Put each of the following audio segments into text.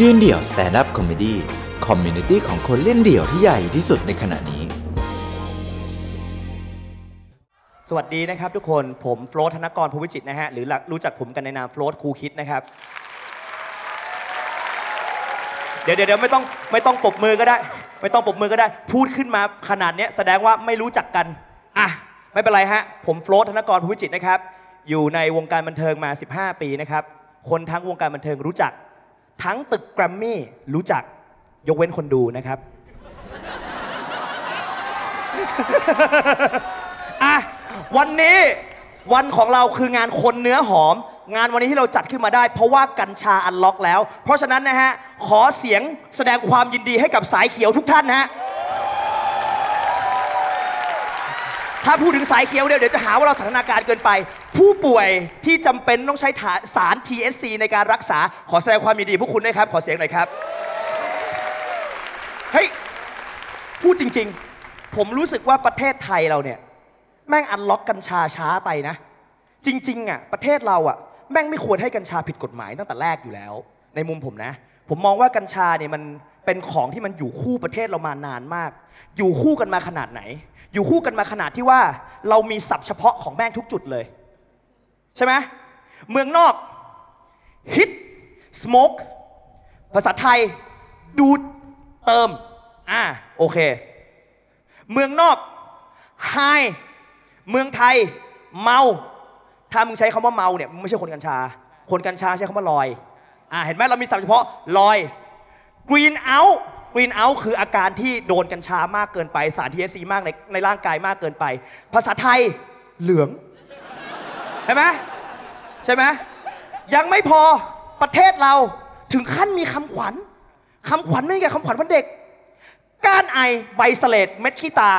ยืนเดี่ยว stand-up comedy community ของคนเล่นเดี่ยวที่ใหญ่ที่สุดในขณะนี้ สวัสดีนะครับทุกคนผมโฟลทธนกรภูวิจิตรนะฮะ หรือรู้จักผมกันในนามโฟลท Coolkids นะครับ เดี๋ยวเดี๋ยวไม่ต้องไม่ต้องปรบมือก็ได้ ไม่ต้องปรบมือก็ได้ พูดขึ้นมาขนาดนี้แสดงว่าไม่รู้จักกัน อะ ไม่เป็นไรฮะ ผมโฟลทธนกรภูวิจิตรนะครับ อยู่ในวงการบันเทิงมา 15 ปีนะครับ คนทั้งวงการบันเทิงรู้จัก ทั้งตึกแกรมมี่รู้จักยกเว้นคนดูนะครับ อะ วันนี้วันของเราคืองานคนเนื้อหอม งานวันนี้ที่เราจัดขึ้นมาได้ เพราะว่ากัญชาอันล็อกแล้ว เพราะฉะนั้นนะฮะ ขอเสียงแสดงความยินดีให้กับสายเขียวทุกท่านนะฮะ ถ้าพูดถึงสายเขียวเดี๋ยวเดี๋ยวจะหาว่าเราสันทนาการเกินไป ผู้ป่วยที่จำเป็นต้องใช้ถาสาร TSC ในการรักษาขอแสดงความยินดีพวกคุณด้วยครับ ขอเสียงหน่อยครับ เฮ้ย พูดจริงๆ ผมรู้สึกว่าประเทศไทยเราเนี่ย แม่งอันล็อกกัญชาช้าไปนะ จริงๆอะประเทศเราอะแม่งไม่ควรให้กัญชาผิดกฎหมายตั้งแต่แรกอยู่แล้ว ในมุมผมนะ ผมมองว่ากัญชาเนี่ยมันเป็นของที่มันอยู่คู่ประเทศเรามานานมาก อยู่คู่กันมาขนาดไหน อยู่คู่กันมาขนาดที่ว่าเรามีศัพท์เฉพาะของแม่งทุกจุดเลย ใช่ไหมเมืองนอก hit smoke ภาษาไทย ดูด เติม อ่า โอเค เมืองนอก high เมืองไทย เมา ถ้ามึงใช้คำว่าเมาเนี่ยมึงไม่ใช่คนกัญชา คนกัญชาใช้คำว่าลอย อ่า เห็นไหมเรามีศัพท์เฉพาะลอย green out green out คืออาการที่โดนกัญชามากเกินไป สาร THC มากในในร่างกายมากเกินไป ภาษาไทยเหลือง ใช่ไหมใช่ไหมยังไม่พอประเทศเราถึงขั้นมีคำขวัญคำขวัญไม่ใช่คำขวัญวันเด็ก ก้านไอใบเสลดเม็ดขี้ตา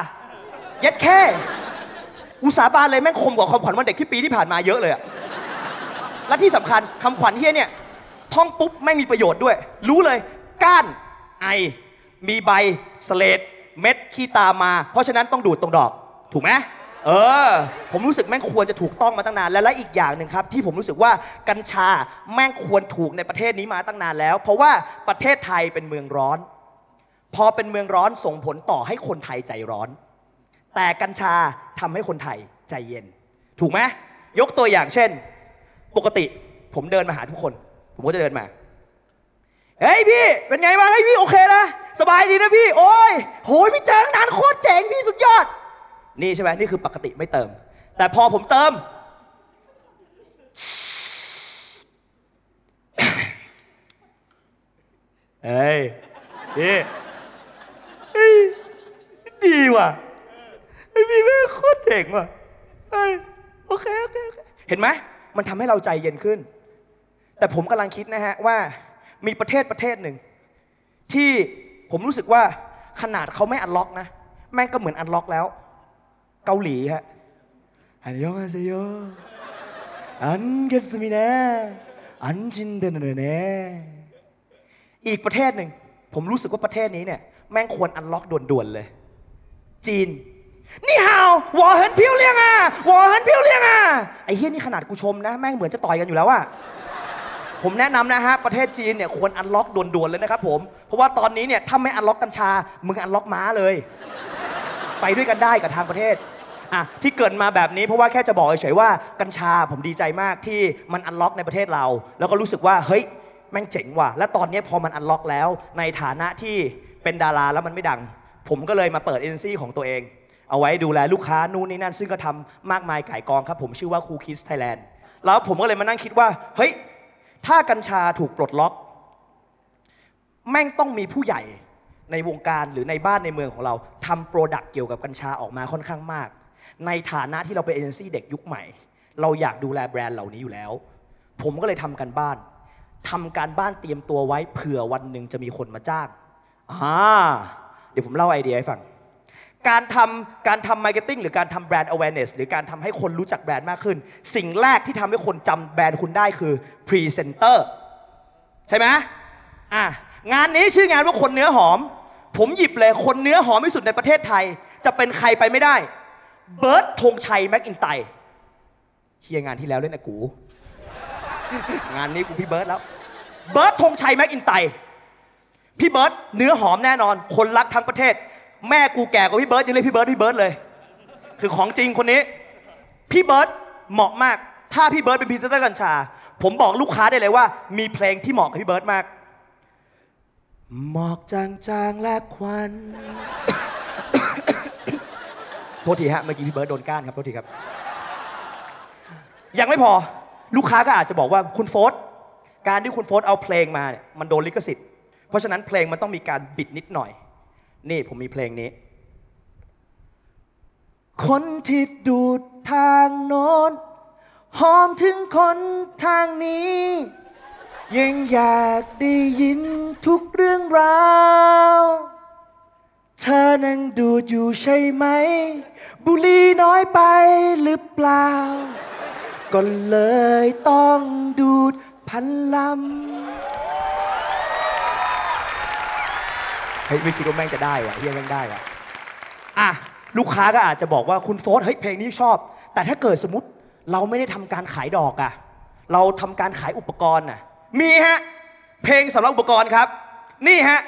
เย็ดแค่ อุตสาบานเลยแม่งคมกว่าคำขวัญวันเด็กที่ปีที่ผ่านมาเยอะเลยอะและที่สำคัญคำขวัญเฮียเนี่ยท่องปุ๊บไม่งมีประโยชน์ด้วย รู้เลย ก้านไอ มีใบเสลดเม็ดขี้ตามา เพราะฉะนั้นต้องดูดตรงดอก ถูกไหมเออ ผมรู้สึกแม่งควรจะถูกต้องมาตั้งนานและและอีกอย่างหนึ่งครับ ที่ผมรู้สึกว่ากัญชาแม่งควรถูกในประเทศนี้มาตั้งนานแล้ว เพราะว่าประเทศไทยเป็นเมืองร้อน พอเป็นเมืองร้อนส่งผลต่อให้คนไทยใจร้อน แต่กัญชาทำให้คนไทยใจเย็น ถูกไหมยกตัวอย่างเช่น ปกติผมเดินมาหาทุกคน ผมก็จะเดินมา เฮ้ยพี่ เป็นไงบ้างเฮ้ยพี่โอเคนะ สบายดีนะพี่ โอ้ยโหยพี่เจอตั้งนานโคตรเจ๋งพี่สุดยอด นี่ใช่ไหมนี่คือปกติไม่เติม แต่พอผมเติม เฮ้ยพี่ดีว่ะไอพี่แม่โคตรเจ๋งว่ะเฮ้ยโอโอเคโอเคเห็นไหมมันทำให้เราใจเย็นขึ้น แต่ผมกำลังคิดนะฮะว่า มีประเทศประเทศหนึ่ง ที่ผมรู้สึกว่าขนาดเขาไม่อันล็อกนะ แม่งก็เหมือนอันล็อกแล้ว เกาหลีฮะอันยองอาเซโยอันเกสมินะอันจินเดนเนเนอีกประเทศหนึ่ง ผมรู้สึกว่าประเทศนี้เนี่ย แม่งควร unlock ด่วนๆเลย จีน นี่ฮาววอเฮินพิวเลียงอะวอเฮินพิวเลียงอะไอ้เฮี้ยนี่ขนาดกูชมนะ แม่งเหมือนจะต่อยกันอยู่แล้วอะ ผมแนะนำนะฮะ ประเทศจีนเนี่ยควร unlock ด่วนๆเลยนะครับผม เพราะว่าตอนนี้เนี่ยถ้าไม่ unlock กัญชา มึง unlock ม้าเลย ไปด้วยกันได้กับทางประเทศอะที่เกิดมาแบบนี้เพราะว่าแค่จะบอกเฉยๆว่ากัญชาผมดีใจมากที่มัน unlock ในประเทศเรา แล้วก็รู้สึกว่าเฮ้ยแม่งเจ๋งว่ะและตอนนี้พอมัน unlock แล้ว ในฐานะที่เป็นดาราแล้วมันไม่ดัง ผมก็เลยมาเปิดเอเจนซี่ของตัวเอง เอาไว้ดูแลลูกค้านู่นนี่นั่นซึ่งก็ทำมากมายก่ายกองครับ ผมชื่อว่า Coolkids Thailand แล้วผมก็เลยมานั่งคิดว่าเฮ้ย ถ้ากัญชาถูกปลดล็อก แม่งต้องมีผู้ใหญ่ในวงการหรือในบ้านในเมืองของเราทำ product เกี่ยวกับกัญชาออกมาค่อนข้างมาก ในฐานะที่เราเป็นเอเจนซี่เด็กยุคใหม่ เราอยากดูแลแบรนด์เหล่านี้อยู่แล้ว ผมก็เลยทำกันบ้านทำการบ้านเตรียมตัวไว้เผื่อวันหนึ่งจะมีคนมาจ้างอ่าเดี๋ยวผมเล่าไอเดียให้ฟัง การทำการทำ marketing หรือการทำแบรนด์ awareness หรือการทำให้คนรู้จักแบรนด์มากขึ้น สิ่งแรกที่ทำให้คนจำแบรนด์คุณได้คือ Presenter ใช่ไหมอะงานนี้ชื่องานว่าคนเนื้อหอม ผมหยิบเลยคนเนื้อหอมที่สุดในประเทศไทย จะเป็นใครไปไม่ได้เบิร์ดธงชัยแมคอินไตย์เชียร์งานที่แล้วเล่นอากู งานนี้กูพี่เบิร์ดแล้ว เบิร์ดธงชัยแมคอินไตย์พี่เบิร์ดเนื้อหอมแน่นอน คนรักทั้งประเทศ แม่กูแก่กว่าพี่เบิร์ดยังเรียกพี่เบิร์ดพี่เบิร์ดเลย คือของจริงคนนี้ พี่เบิร์ดเหมาะมาก ถ้าพี่เบิร์ดเป็นพรีเซนเตอร์กัญชา ผมบอกลูกค้าได้เลยว่า มีเพลงที่เหมาะกับพี่เบิร์ดมาก หมอกจางๆและควัน โทษทีฮะ เมื่อกี้พี่เบิร์ดโดนก้านครับโทษทีครับ ยังไม่พอ ลูกค้าก็อาจจะบอกว่าคุณโฟสการที่คุณโฟสเอาเพลงมาเนี่ยมันโดนลิขสิทธิ์ เพราะฉะนั้นเพลงมันต้องมีการบิดนิดหน่อย นี่ผมมีเพลงนี้ คนที่ดูดทางโน้น หอมถึงคนทางนี้ ยังอยากได้ยินทุกเรื่องราว เธอนั่งดูดอยู่ใช่ไหม บุหรี่น้อยไปหรือเปล่า ก็เลยต้องดูดพันลำ ฮ้ยไม่คิดว่าแม่งจะได้วะเฮียแม่งได้วะอะลูกค้าก็อาจจะบอกว่าคุณโฟสเฮ้ยเพลงนี้ชอบ แต่ถ้าเกิดสมมติเราไม่ได้ทำการขายดอกอะเราทำการขายอุปกรณ์น่ะมีฮะเพลงสำหรับอุปกรณ์ครับ นี่ฮะ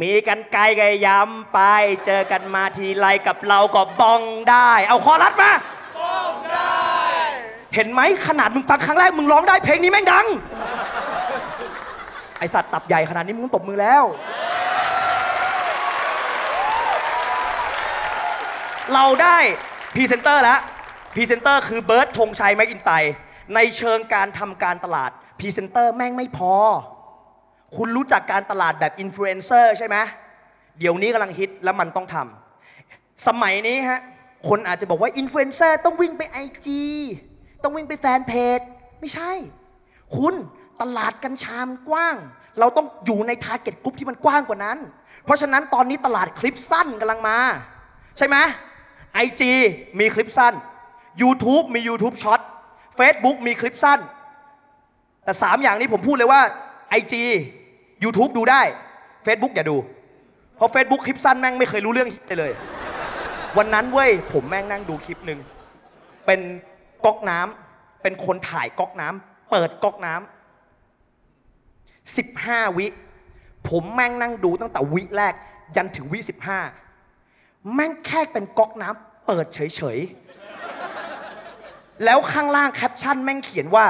มีกันไกลกับยำไป เจอกันมาทีไรกับเราก็บองได้ เอาคอรัดมาบองได้ เห็นไหมขนาดมึงฟังครั้งแรกมึงร้องได้เพลงนี้แม่งดัง ไอสัตว์ตับใหญ่ขนาดนี้มึงต้องตบมือแล้ว เราได้พรีเซนเตอร์แล้วพรีเซนเตอร์คือเบิร์ดธงชัยแมคอินไตย์ในเชิงการทำการตลาดพรีเซนเตอร์แม่งไม่พอ คุณรู้จักการตลาดแบบอินฟลูเอนเซอร์ใช่ไหมเดี๋ยวนี้กำลังฮิตแล้วมันต้องทำสมัยนี้ฮะคนอาจจะบอกว่าอินฟลูเอนเซอร์ต้องวิ่งไปไอจีต้องวิ่งไปแฟนเพจ ไม่ใช่ คุณตลาดกัญชามันกว้าง เราต้องอยู่ใน target กลุ่มที่มันกว้างกว่านั้น เพราะฉะนั้นตอนนี้ตลาดคลิปสั้นกำลังมา ใช่ไหม ไอจีมีคลิปสั้น YouTube มี YouTube ช็อต Facebook มีคลิปสั้น แต่ 3 อย่างนี้ผมพูดเลยว่า IG YouTube ดูได้ Facebook อย่าดู เพราะ Facebook คลิปสั้นแม่งไม่เคยรู้เรื่องเลยเลยวันนั้นเว้ยผมแม่งนั่งดูคลิปหนึ่งเป็นก๊อกน้ำเป็นคนถ่ายก๊อกน้ำเปิดก๊อกน้ำ15 วิ ผมแม่งนั่งดูตั้งแต่วิแรกยันถึงวิ15 แม่งแค่เป็นก๊อกน้ำเปิดเฉยๆ แล้วข้างล่างแคปชั่นแม่งเขียนว่า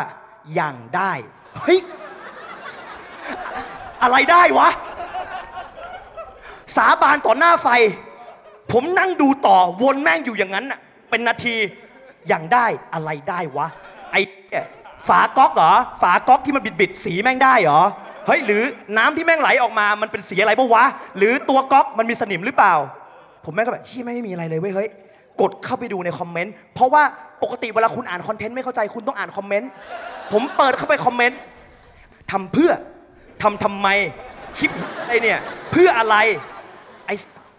อย่างได้ เฮ้ย อะไรได้วะ สาบานต่อหน้าไฟ ผมนั่งดูต่อวนแม่งอยู่อย่างนั้นน่ะ เป็นนาที อย่างได้อะไรได้วะ ไอ้ฝาก๊อกเหรอ ฝาก๊อกที่มันบิดบิดๆสีแม่งได้เหรอเฮ้ยหรือน้ำที่แม่งไหลออกมา มันเป็นสีอะไรปะวะ หรือตัวก๊อกมันมีสนิมหรือเปล่า ผมแม่งก็แบบเฮ้ยไม่มีอะไรเลยเว้ยเฮ้ยกดเข้าไปดูในคอมเมนต์เพราะว่าปกติเวลาคุณอ่านคอนเทนต์ไม่เข้าใจคุณต้องอ่านคอมเมนต์ผมเปิดเข้าไปคอมเมนต์ทำเพื่อทำทำไมคลิปอะไรเนี่ยเพื่ออะไรไอ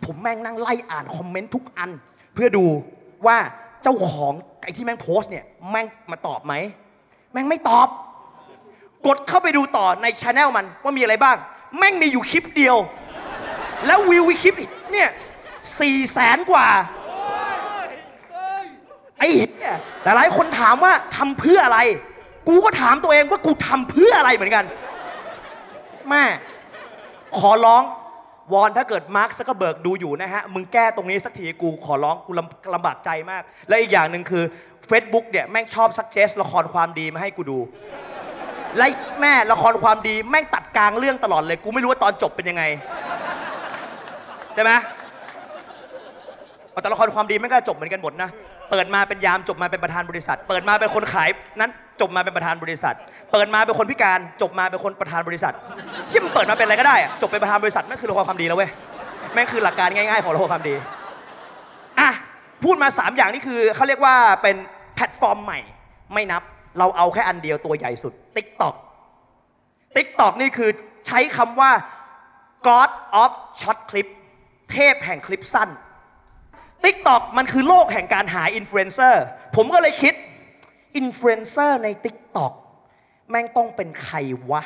ผมแม่งนั่งไล่อ่านคอมเมนต์ทุกอัน เพื่อดูว่าเจ้าของไอที่แม่งโพสต์เนี่ยแม่งมาตอบไหมแม่งไม่ตอบ กดเข้าไปดูต่อในช anel มันว่ามีอะไรบ้าง แม่งมีอยู่คลิปเดียว แล้ววิวคลิปเนี่ย สี่แสนกว่าไอ้เหี้ยแต่หลายคนถามว่าทำเพื่ออะไร กูก็ถามตัวเองว่ากูทำเพื่ออะไรเหมือนกันแม่ขอร้อง วอนถ้าเกิดมาร์คซักเกอร์เบิร์กดูอยู่นะฮะ มึงแก้ตรงนี้สักทีกูขอร้องกูลำลำบากใจมาก และอีกอย่างหนึ่งคือ Facebook เนี่ย แม่งชอบ suggest ละครความดีมาให้กูดู และแม่งละครความดี แม่งตัดกลางเรื่องตลอดเลย กูไม่รู้ว่าตอนจบเป็นยังไงใช่ไหม แต่ละครความดีแม่งก็จบเหมือนกันหมดนะ เปิดมาเป็นยามจบมาเป็นประธานบริษัท เปิดมาเป็นคนขายน้ำจบมาเป็นประธานบริษัท เปิดมาเป็นคนพิการจบมาเป็นคนประธานบริษัทที่มันเปิดมาเป็นอะไรก็ได้อะจบเป็นประธานบริษัทแม่งคือละครความดีแล้วเว้ยแม่งคือหลักการง่ายๆของละครความดีอะพูดมา 3 อย่างนี่คือเขาเรียกว่าเป็นแพลตฟอร์มใหม่ ไม่นับ เราเอาแค่อันเดียวตัวใหญ่สุด TikTok TikTok นี่คือใช้คำว่า God of Short Clip เทพแห่งคลิปสั้น TikTok มันคือโลกแห่งการหาอินฟลูเอนเซอร์ผมก็เลยคิดอินฟลูเอนเซอร์ใน TikTok แม่งต้องเป็นใครวะ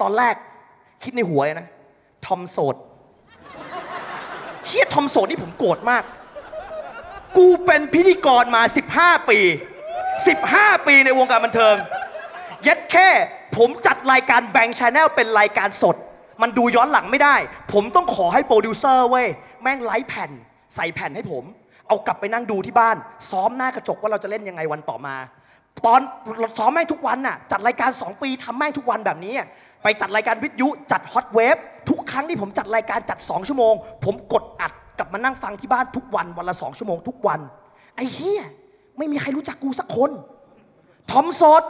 ตอนแรกคิดในหัวเลยนะ ทอมโสดเชี่ยทอมโสดนี่ผมโกรธมาก กูเป็นพิธีกรมา 15 ปี 15 ปีในวงการบันเทิง ยัดแค่ผมจัดรายการ Bang Channel เป็นรายการสด มันดูย้อนหลังไม่ได้ ผมต้องขอให้โปรดิวเซอร์เว้ย แม่งไลฟ์แผ่น ใส่แผ่นให้ผม เอากลับไปนั่งดูที่บ้าน ซ้อมหน้ากระจกว่าเราจะเล่นยังไงวันต่อมา ตอนเราซ้อมแม่งทุกวันน่ะจัดรายการ 2 ปีทำแม่งทุกวันแบบนี้ ไปจัดรายการวิทยุจัดฮอตเวฟทุกครั้งที่ผมจัดรายการจัด 2 ชั่วโมง ผมกดอัดกลับมานั่งฟังที่บ้านทุกวันวันละ 2 ชั่วโมงทุกวันไอ้เฮียไม่มีใครรู้จักกูสักคนทอมโสด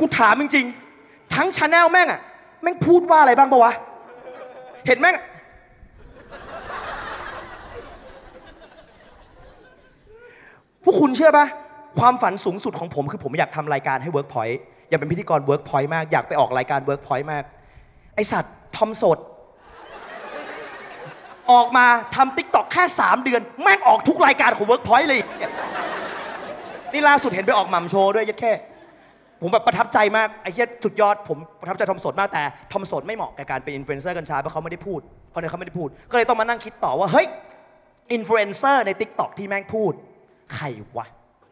กูถามจริงๆ ทั้ง channel แม่งอะแม่งพูดว่าอะไรบ้างปะวะ เห็นแม่ง พวกคุณเชื่อปะความฝันสูงสุดของผมคือผมอยากทำรายการให้ Workpoint อยากเป็นพิธีกร Workpoint มาก อยากไปออกรายการ Workpoint มาก ไอสัตว์ทอมโสด ออกมาทำ TikTok แค่ 3 เดือน แม่งออกทุกรายการของ Workpoint เลย นี่ล่าสุดเห็นไปออกหม่ำโชว์ด้วยยัดแค่ ผมแบบประทับใจมากไอ้เหี้ยสุดยอดผมประทับใจทอมโสดมากแต่ทอมโสดไม่เหมาะกับการเป็นอินฟลูเอนเซอร์กัญชาเพราะเขาไม่ได้พูดเพราะเนี่ยเขาไม่ได้พูด ก็เลยต้องมานั่งคิดต่อว่าเฮ้ยอินฟลูเอนเซอร์ใน TikTok ที่แม่งพูดใครวะ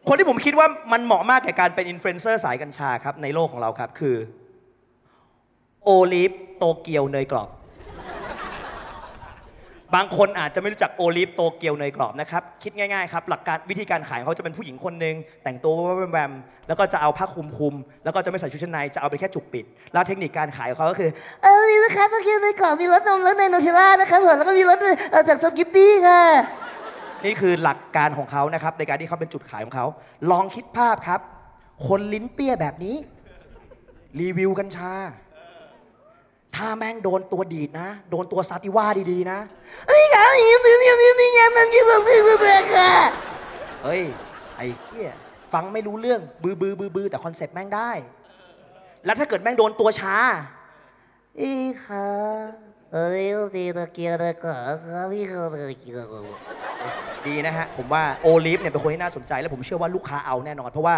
คนที่ผมคิดว่ามันเหมาะมากแก่การเป็นอินฟลูเอนเซอร์สายกัญชาครับในโลกของเราครับคือโอลิฟโตเกียวเนยกรอบ บางคนอาจจะไม่รู้จักโอลิฟโตเกียวเนยกรอบนะครับ คิดง่ายๆครับ หลักการวิธีการขายของเขาจะเป็นผู้หญิงคนหนึ่งแต่งตัวแวมๆแล้วก็จะเอาผ้าคลุมคลุมๆแล้วก็จะไม่ใส่ชุดชั้นใน จะเอาไปแค่จุกปิด แล้วเทคนิคการขายของเขาก็คือเออนี่นะคะก็คือในกล่องมีรสนมรสใน Nutella นะคะผมแล้วก็มีรสเอ่อจาก Skippy ค่ะนี่คือหลักการของเขานะครับ ในการที่เขาเป็นจุดขายของเขา ลองคิดภาพครับ คนลิ้นเปลี้ยแบบนี้ รีวิวกัญชา ถ้าแม่งโดนตัวดีดนะ โดนตัว sativa ดีๆนะนี่ค่ะนี่นี่นี่นี่นี่นี่นั่นนี่นี่นี่นี่ค่ะเฮ้ย ไอ้เหี้ยฟังไม่รู้เรื่อง บือบือบือบือแต่คอนเซ็ปต์แม่งได้ แล้วถ้าเกิดแม่งโดนตัวช้าอีค่ะเออนี่นี่ตะเกียบตะกร้าค่ะพี่เขาตะเกียบดีนะฮะ ผมว่าโอลิฟเนี่ยเป็นคนที่น่าสนใจ และผมเชื่อว่าลูกค้าเอาแน่นอน เพราะว่า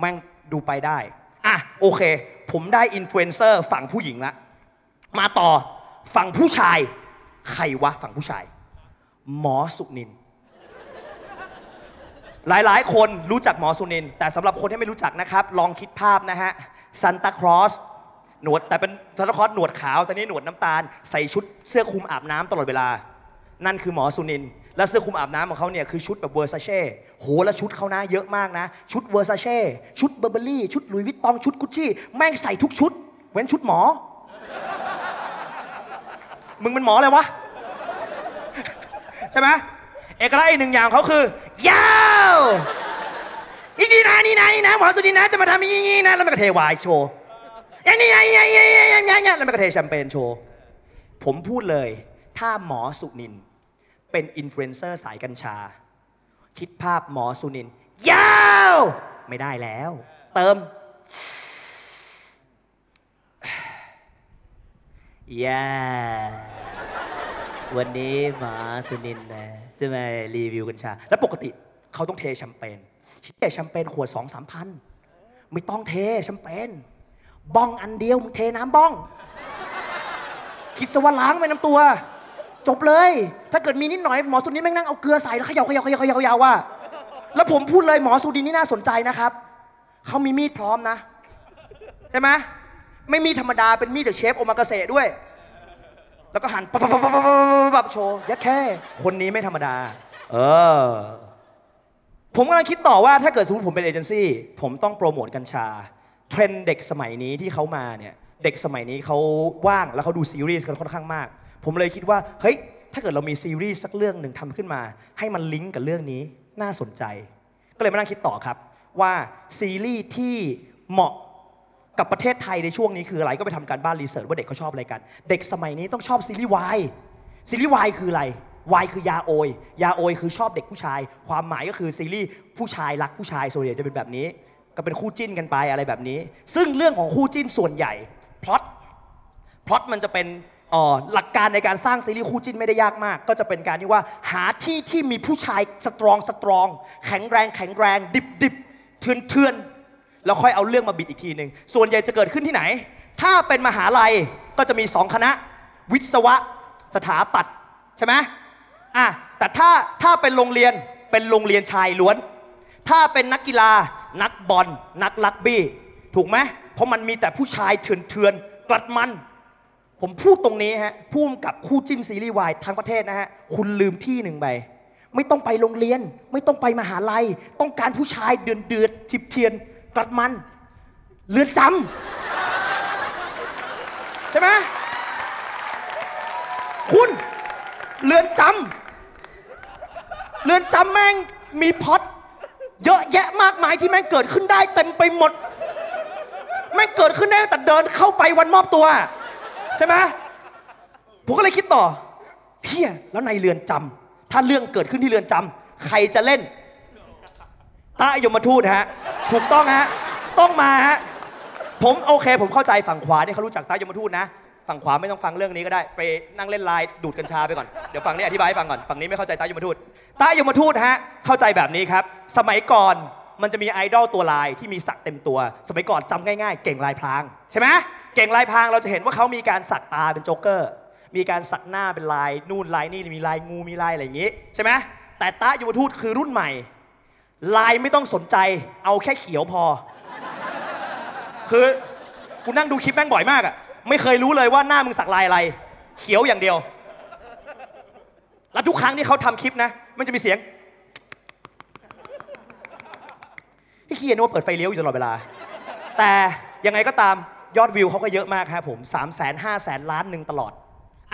แม่งดูไปได้ อะ โอเค ผมได้อินฟลูเอนเซอร์ฝั่งผู้หญิงละ มาต่อฝั่งผู้ชาย ใครวะฝั่งผู้ชาย หมอสุนิล หลายๆ คนรู้จักหมอสุนิล แต่สำหรับคนที่ไม่รู้จักนะครับ ลองคิดภาพนะฮะซานตาคลอสหนวดแต่เป็นซานตาคลอสหนวดขาวแต่นี่หนวดน้ำตาล ใส่ชุดเสื้อคลุมอาบน้ำตลอดเวลา นั่นคือหมอสุนิล และเสื้อคลุมอาบน้ำของเขาเนี่ยคือชุดแบบ Versace โหแล้วชุดเขานะเยอะมากนะ ชุด Versace ชุด Burberry ชุด Louis Vuitton ชุดกุชชี่แม่งใส่ทุกชุด เว้นชุดหมอ มึงเป็นหมออะไรวะ ใช่ไหมเอกลักษณ์อีกหนึ่งอย่างของเขาคือยาวอีกนี่นะนี่นะนี่นะหมอสุนิลนะจะมาทำอย่างนี้นะแล้วมันก็เทวายโชว์อย่างนี้นะอย่างนี้อย่างนี้อย่างนี้อย่างนี้แล้วมันก็เทแชมเปญโชว์ผมพูดเลย ถ้าหมอสุนิล เป็นอินฟลูเอนเซอร์สายกัญชา คิดภาพหมอสุนิล ยาว ไม่ได้แล้ว เติม ย่าวันนี้หมาสุนินนะจะมารีวิวกัญชา แล้วปกติเขาต้องเทแชมเปญเทแชมเปญขวดสองสามพันไม่ต้องเทแชมเปญบ้องอันเดียวมึงเทน้ำบ้อง คิดซะว่าล้างไปน้ำตัว จบเลย ถ้าเกิดมีนิดหน่อยหมอสุนินแม่งนั่งเอาเกลือใส่แล้วเขย่าเขย่าเขย่าเขย่าเขย่าว่า แล้วผมพูดเลยหมอสุนินนี่น่าสนใจนะครับเขามีมีดพร้อมนะใช่ไหม ไม่มีธรรมดาเป็นมีดจากเชฟโอมากาเสะด้วย แล้วก็หันปับปับปับปับปับปับโชว์ยัดแค่ คนนี้ไม่ธรรมดา เออ ผมกำลังคิดต่อว่าถ้าเกิดสมมติผมเป็นเอเจนซี่ผมต้องโปรโมทกัญชา เทรนด์เด็กสมัยนี้ที่เขามาเนี่ย เด็กสมัยนี้เขาว่างแล้วเขาดูซีรีส์กันค่อนข้างมาก ผมเลยคิดว่าเฮ้ยถ้าเกิดเรามีซีรีส์สักเรื่องหนึ่งทำขึ้นมา ให้มันลิงก์กับเรื่องนี้น่าสนใจ ก็เลยมานั่งคิดต่อครับว่าซีรีส์ที่เหมาะ กับประเทศไทยในช่วงนี้คืออะไรก็ไปทำการบ้านรีเสิร์ชว่าเด็กเขาชอบอะไรกัน เด็กสมัยนี้ต้องชอบซีรีส์วายซีรีส์วายคืออะไรวายคือยาโอยยาโอยคือชอบเด็กผู้ชาย ความหมายก็คือซีรีส์ผู้ชายรักผู้ชายส่วนใหญ่จะเป็นแบบนี้ ก็เป็นคู่จิ้นกันไปอะไรแบบนี้ ซึ่งเรื่องของคู่จิ้นส่วนใหญ่พล็อตพล็อตมันจะเป็นหลักการในการสร้างซีรีส์คู่จิ้นไม่ได้ยากมาก ก็จะเป็นการที่ว่าหาที่ที่มีผู้ชายสตรองสตรอง แข็งแรงแข็งแรง ดิบดิบเทือนเทือน แล้วค่อยเอาเรื่องมาบิดอีกทีหนึ่งส่วนใหญ่จะเกิดขึ้นที่ไหน ถ้าเป็นมหาลัยก็จะมีสองคณะ วิศวะ สถาปัตย์ใช่ไหมอะแต่ถ้าถ้าเป็นโรงเรียนเป็นโรงเรียนชายล้วน ถ้าเป็นนักกีฬา นักบอลนักลักบี้ถูกไหมเพราะมันมีแต่ผู้ชายเถื่อนๆกลัดมัน ผมพูดตรงนี้ฮะพูดกับคู่จิ้นซีรีส์วายทั้งประเทศนะฮะคุณลืมที่หนึ่งไปไม่ต้องไปโรงเรียน ไม่ต้องไปมหาลัย ต้องการผู้ชายเดือดเดือดทิบเทียน กัดมันเรือนจำใช่ไหมคุณเรือนจำเรือนจำแม่งมีพอดเยอะแยะมากมายที่แม่งเกิดขึ้นได้เต็มไปหมด แม่งเกิดขึ้นได้แต่เดินเข้าไปวันมอบตัว ใช่ไหมผมก็เลยคิดต่อเฮียแล้วในเรือนจำถ้าเรื่องเกิดขึ้นที่เรือนจำใครจะเล่นตายมทูตฮะ ถูกต้องฮะ ต้องมาฮะ ผมโอเค ผมเข้าใจฝั่งขวาเนี่ยเขารู้จักตายมทูตนะ ฝั่งขวาไม่ต้องฟังเรื่องนี้ก็ได้ ไปนั่งเล่นไลน์ดูดกัญชาไปก่อน เดี๋ยวฝั่งนี้อธิบายให้ฟังก่อน ฝั่งนี้ไม่เข้าใจตายมทูตตายมทูตฮะ เข้าใจแบบนี้ครับ สมัยก่อนมันจะมีไอดอลตัวลายที่มีสักเต็มตัว สมัยก่อนจำง่ายๆ เก่งลายพรางใช่ไหมเก่งลายพรางเราจะเห็นว่าเขามีการสักตาเป็นโจ๊กเกอร์ มีการสักหน้าเป็นลายนู่นลายนี่มีลายงูมีลายอะไรอย่างงี้ใช่ไหมแต่ตายมทูตคือรุ่นใหม่ ลายไม่ต้องสนใจ เอาแค่เขียวพอ คือกูนั่งดูคลิปแม่งบ่อยมากอะไม่เคยรู้เลยว่าหน้ามึงสักลายอะไร เขียวอย่างเดียว แล้วทุกครั้งที่เขาทำคลิปนะ มันจะมีเสียงไอ้เคียนึกว่าเปิดไฟเลี้ยวอยู่ตลอดเวลา แต่ยังไงก็ตามยอดวิวเขาก็เยอะมากครับผม3 0 0 0 0 0 5 0 0 0ล้านหนึ่งตลอด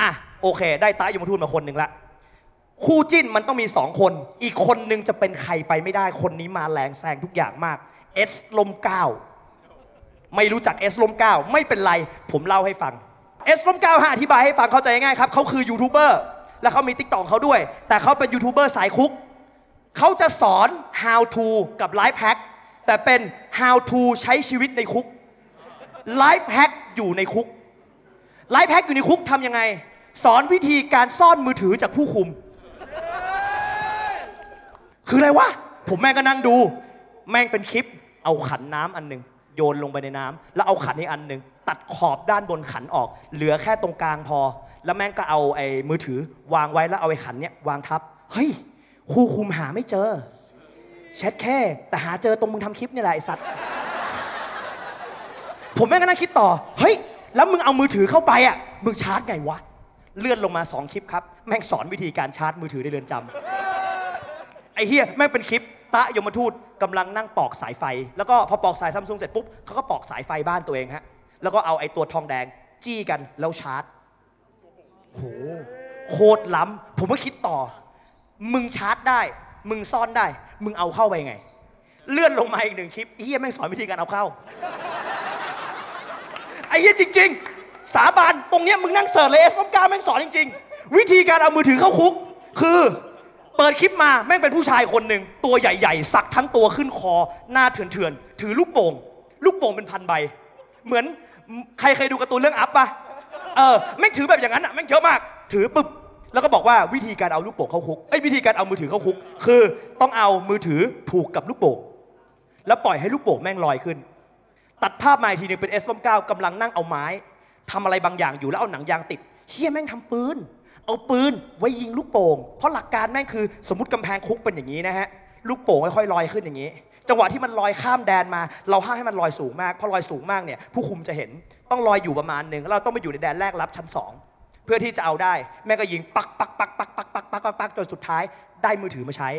อะ โอเค ได้ตาอยู่มาทูตมาคนหนึ่งละ คู่จิ้นมันต้องมีสองคน อีกคนนึงจะเป็นใครไปไม่ได้ คนนี้มาแรงแซงทุกอย่างมาก เอสลมเก้าไม่รู้จักเอสลมเก้าไม่เป็นไร ผมเล่าให้ฟังเอสลมเก้าฮะอธิบายให้ฟังเข้าใจง่ายๆครับเขาคือยูทูบเบอร์และเขามีติ๊กต็อกเขาด้วย แต่เขาเป็นยูทูบเบอร์สายคุกเขาจะสอน how to กับ life hack แต่เป็น how to ใช้ชีวิตในคุก life hack อยู่ในคุก life hack อยู่ในคุกทำยังไง สอนวิธีการซ่อนมือถือจากผู้คุม คืออะไรวะ ผมแม่งก็นั่งดู แม่งเป็นคลิป เอาขันน้ำอันหนึ่งโยนลงไปในน้ำแล้วเอาขันอีกอันหนึ่งตัดขอบด้านบนขันออก เหลือแค่ตรงกลางพอ แล้วแม่งก็เอาไอ้มือถือ วางไว้แล้วเอาไอ้ขันเนี้ยวางทับ เฮ้ยครูคุมหาไม่เจอแชทแค่ แต่หาเจอตรงมึงทำคลิปนี่แหละไอ้สัตว์ผมแม่งก็นั่งคิดต่อ เฮ้ย แล้วมึงเอามือถือเข้าไปอะ มึงชาร์จไงวะ เลื่อนลงมาสองคลิปครับ แม่งสอนวิธีการชาร์จมือถือในเรือนจำ ไอ้เฮียแม่งเป็นคลิปตะยมทูตกำลังนั่งปอกสายไฟ แล้วก็พอปอกสายซัมซุงเสร็จปุ๊บเขาก็ปอกสายไฟบ้านตัวเองฮะแล้วก็เอาไอ้ตัวทองแดงจี้กันแล้วชาร์จโหโคตรล้ำผมก็คิดต่อ มึงชาร์จได้ มึงซ่อนได้ มึงเอาเข้าไปไง เลื่อนลงมาอีกหนึ่งคลิปเฮียแม่งสอนวิธีการเอาเข้าไอ้เหี้ยจริง ๆ สาบานตรงเนี้ยมึงนั่งเสิร์ชเลยเอสน้ำกาแม่งสอนจริง ๆ วิธีการเอามือถือเข้าคุก คือ เปิดคลิปมาแม่งเป็นผู้ชายคนหนึ่งตัวใหญ่ๆ สักทั้งตัวขึ้นคอ หน้าเถื่อนๆ ถือลูกโป่ง ลูกโป่งเป็นพันใบ เหมือนใครเคยดูการ์ตูนเรื่องอัพปะเออแม่งถือแบบอย่างนั้นอะแม่งเยอะมาก ถือปุ๊บแล้วก็บอกว่าวิธีการเอาลูกโป่งเข้าคุกไอ้วิธีการเอามือถือเข้าคุก คือต้องเอามือถือผูกกับลูกโป่งแล้วปล่อยให้ลูกโป่งแม่งลอยขึ้น ตัดภาพมาอีกทีหนึงเป็นเอสลมเก้ากำลังนั่งเอาไม้ทำอะไรบางอย่างอยู่แล้วเอาหนังยางติดเฮียแม่งทำปืน เอาปืนไว้ยิงลูกโป่ง เพราะหลักการแม่งคือสมมติกำแพงคุกเป็นอย่างนี้นะฮะ ลูกโป่งค่อยๆลอยขึ้นอย่างนี้ จังหวะที่มันลอยข้ามแดนมา เราห้ามให้มันลอยสูงมาก เพราะลอยสูงมากเนี่ยผู้คุมจะเห็น ต้องลอยอยู่ประมาณหนึ่งเราต้องไปอยู่ในแดนแรกรับชั้นสองเพื่อที่จะเอาได้ แม่งก็ยิงปักปักปักปักปักปักปักปักปักจนสุดท้ายได้มือถือมาใช้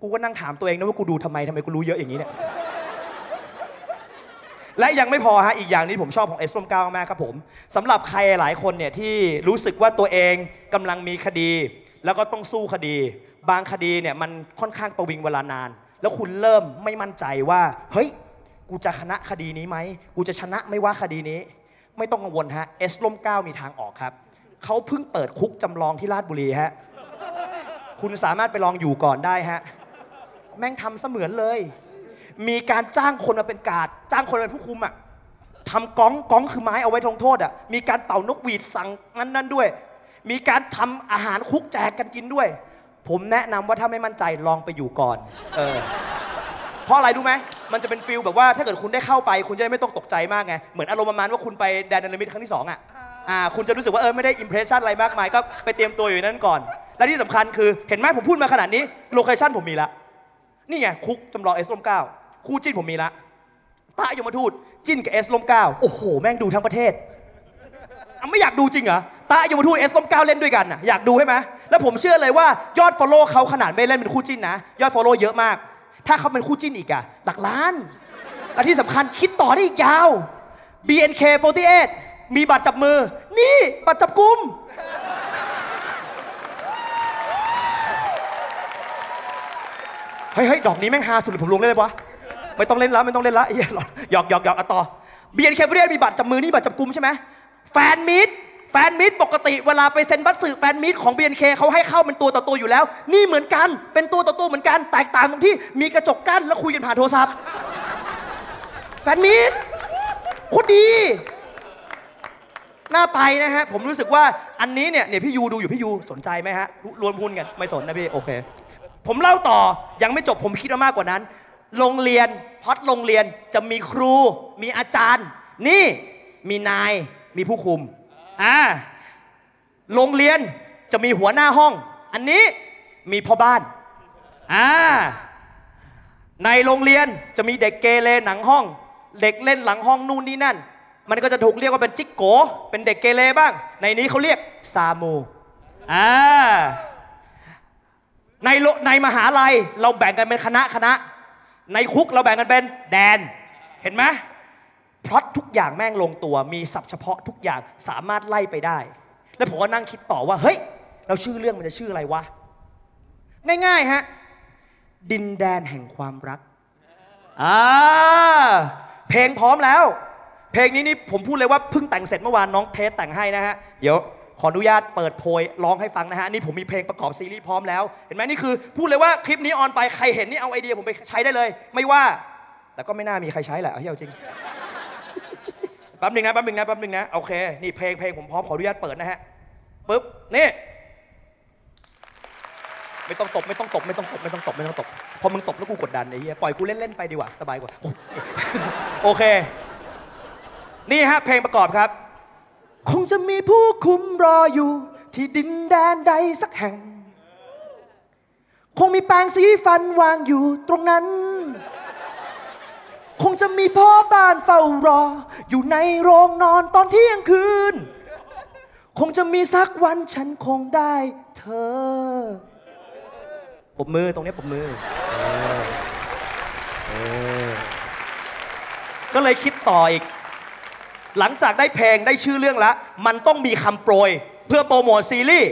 กูก็นั่งถามตัวเองนะว่ากูดูทำไมทำไมกูรู้เยอะอย่างนี้เนี่ย และยังไม่พอฮะอีกอย่างนี้ผมชอบของเอสลมเก้ามากครับผมสำหรับใครหลายคนเนี่ยที่รู้สึกว่าตัวเองกำลังมีคดี แล้วก็ต้องสู้คดี บางคดีเนี่ยมันค่อนข้างประวิงเวลานาน แล้วคุณเริ่มไม่มั่นใจว่า เฮ้ย กูจะชนะคดีนี้ไหมกูจะชนะไม่ว่าคดีนี้ ไม่ต้องกังวลฮะเอสลมเก้ามีทางออกครับเขาเพิ่งเปิดคุกจำลองที่ราชบุรีฮะคุณสามารถไปลองอยู่ก่อนได้ฮะแม่งทำเสมือนเลย มีการจ้างคนมาเป็นกาดจ้างคนมาเป็นผู้คุมอะทำก้องก้องคือไม้เอาไว้ทงโทษอะมีการเป่านกหวีดสั่งนั้นนั่นด้วย มีการทำอาหารคุกแจกกันกินด้วย ผมแนะนำว่าถ้าไม่มั่นใจลองไปอยู่ก่อน เออเพราะอะไรรู้ไหมมันจะเป็นฟิลแบบว่าถ้าเกิดคุณได้เข้าไป คุณจะได้ไม่ต้องตกใจมากไง เหมือนอารมณ์ประมาณว่าคุณไปแดนเดนมิดครั้งที่สองอะอ่าคุณจะรู้สึกว่าเออไม่ได้ impression อะไรมากมายก็ไปเตรียมตัวอยู่นั้นก่อน และที่สำคัญคือเห็นไหมผมพูดมาขนาดนี้ location ผมมีละนี่ไงคุกจำลองเอสลมเก้า คู่จิ้นผมมีละตายมทูตจิ้นกับเอสลมเก้าโอ้โห แม่งดูทั้งประเทศไม่อยากดูจริงเหรอตายมทูตเอสลมเก้าเล่นด้วยกันนะอยากดูใช่ไหมแล้วผมเชื่อเลยว่ายอด follow เขาขนาดไม่เล่นเป็นคู่จิ้นนะ ยอด follow เยอะมาก ถ้าเขาเป็นคู่จิ้นอีกอะหลักล้านและที่สำคัญคิดต่อได้อีกยาว BNK48 มีบัตรจับมือ นี่บัตรจับกุมเฮ้ยเฮ้ยดอกนี้แม่งฮาสุดเลยผมลงได้เลยวะ ไม่ต้องเล่นล้วไม่ต้องเล่นล้วเหี้ยหยอกหยอกหยอกอะต่อ BNK48 มีบัตรจับมือนี่บัตรจับกุมใช่ไหมแฟนมิตรแฟนมิตรปกติเวลาไปเซ็นบัตรสื่อแฟนมิตรของ BNK เขาให้เข้าเป็นตัวต่อตัวอยู่แล้ว นี่เหมือนกันเป็นตัวต่อตัวเหมือนกันแตกต่างตรงที่มีกระจกกั้นแล้วคุยกันผ่านโทรศัพท์ แฟนมิตรโคตรดีน่าไปนะฮะ ผมรู้สึกว่าอันนี้เนี่ยเนี่ยพี่ยูดูอยู่พี่ยูสนใจไหมฮะรวมหุ้นกันไม่สนนะพี่โอเค ผมเล่าต่อยังไม่จบผมคิดว่ามากกว่านั้น โรงเรียนพอดโรงเรียนจะมีครู มีอาจารย์ นี่มีนายมีผู้คุมอ่าโรงเรียนจะมีหัวหน้าห้อง อันนี้มีพ่อบ้านอ่าในโรงเรียนจะมีเด็กเกเรหนังห้อง เด็กเล่นหลังห้องนู่นนี่นั่น มันก็จะถูกเรียกว่าเป็นจิกโก เป็นเด็กเกเรบ้าง ในนี้เขาเรียกซามูอ่าในในมหาลัยเราแบ่งกันเป็นคณะคณะ ในคุกเราแบ่งกันเป็นแดน เห็นไหมพล็อตทุกอย่างแม่งลงตัวมีศัพท์เฉพาะทุกอย่างสามารถไล่ไปได้ แล้วผมก็นั่งคิดต่อว่า เฮ้ย เราชื่อเรื่องมันจะชื่ออะไรวะ ง่ายๆฮะ ดินแดนแห่งความรักอ่าเพลงพร้อมแล้ว เพลงนี้นี่ผมพูดเลยว่าเพิ่งแต่งเสร็จเมื่อวานน้องเทสแต่งให้นะฮะ เดี๋ยว ขออนุญาตเปิดโพยร้องให้ฟังนะฮะนี่ผมมีเพลงประกอบซีรีส์พร้อมแล้ว เห็นไหมนี่คือพูดเลยว่าคลิปนี้ออนไปใครเห็นนี่เอาไอเดียผมไปใช้ได้เลย ไม่ว่า แต่ก็ไม่น่ามีใครใช้แหละเอาเหี้ยเอาจริงแป๊บหนึงนะแป๊บหนึงนะแป๊บหนึงนะโอเคนี่เพลงเพลงผมพร้อมขออนุญาตเปิดนะฮะปึ๊บนี่ไม่ต้องตบไม่ต้องตบไม่ต้องตบไม่ต้องตบไม่ต้องตบพอมึงตบแล้วกูกดดันไอ้เหี้ยปล่อยกูเล่นๆไปดีกว่าสบายกว่าโอเค นี่ฮะเพลงประกอบครับ คงจะมีผู้คุมรออยู่ ที่ดินแดนใดสักแห่ง คงมีแปรงสีฟันวางอยู่ตรงนั้น คงจะมีพ่อบ้านเฝ้ารอ อยู่ในโรงนอนตอนเที่ยงคืน คงจะมีสักวันฉันคงได้เธอปมมือตรงนี้ปมมืออออก็เลยคิดต่ออีก หลังจากได้เพลงได้ชื่อเรื่องแล้วมันต้องมีคำโปรย เพื่อโปรโมทซีรีส์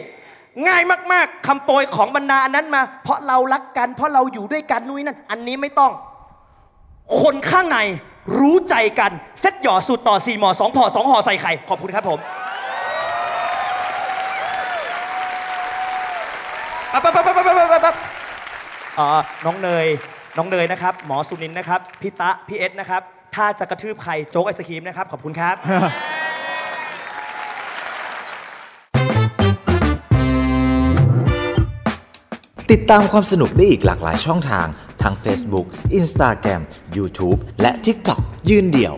ง่ายมากๆคำโปรยของบรรดาอันนั้นมา เพราะเรารักกัน เพราะเราอยู่ด้วยกันนู่นนั่นอันนี้ไม่ต้อง คนข้างในรู้ใจกัน เซ็ตหย่อสูตรต่อสี่หมอสองพอสองห่อใส่ไข่ขอบคุณครับผมปั๊บปั๊บปั๊บปั๊บปั๊บปั๊บปั๊บอ่าน้องเนย น้องเนยนะครับ หมอสุนินนะครับ พี่ตะ พี่เอสนะครับ ถ้าจะกระทืบใครโจ๊กไอศครีมนะครับ ขอบคุณครับ ติดตามความสนุกได้อีกหลากหลายช่องทางทั้ง Facebook Instagram YouTube และ TikTok ยืนเดี่ยว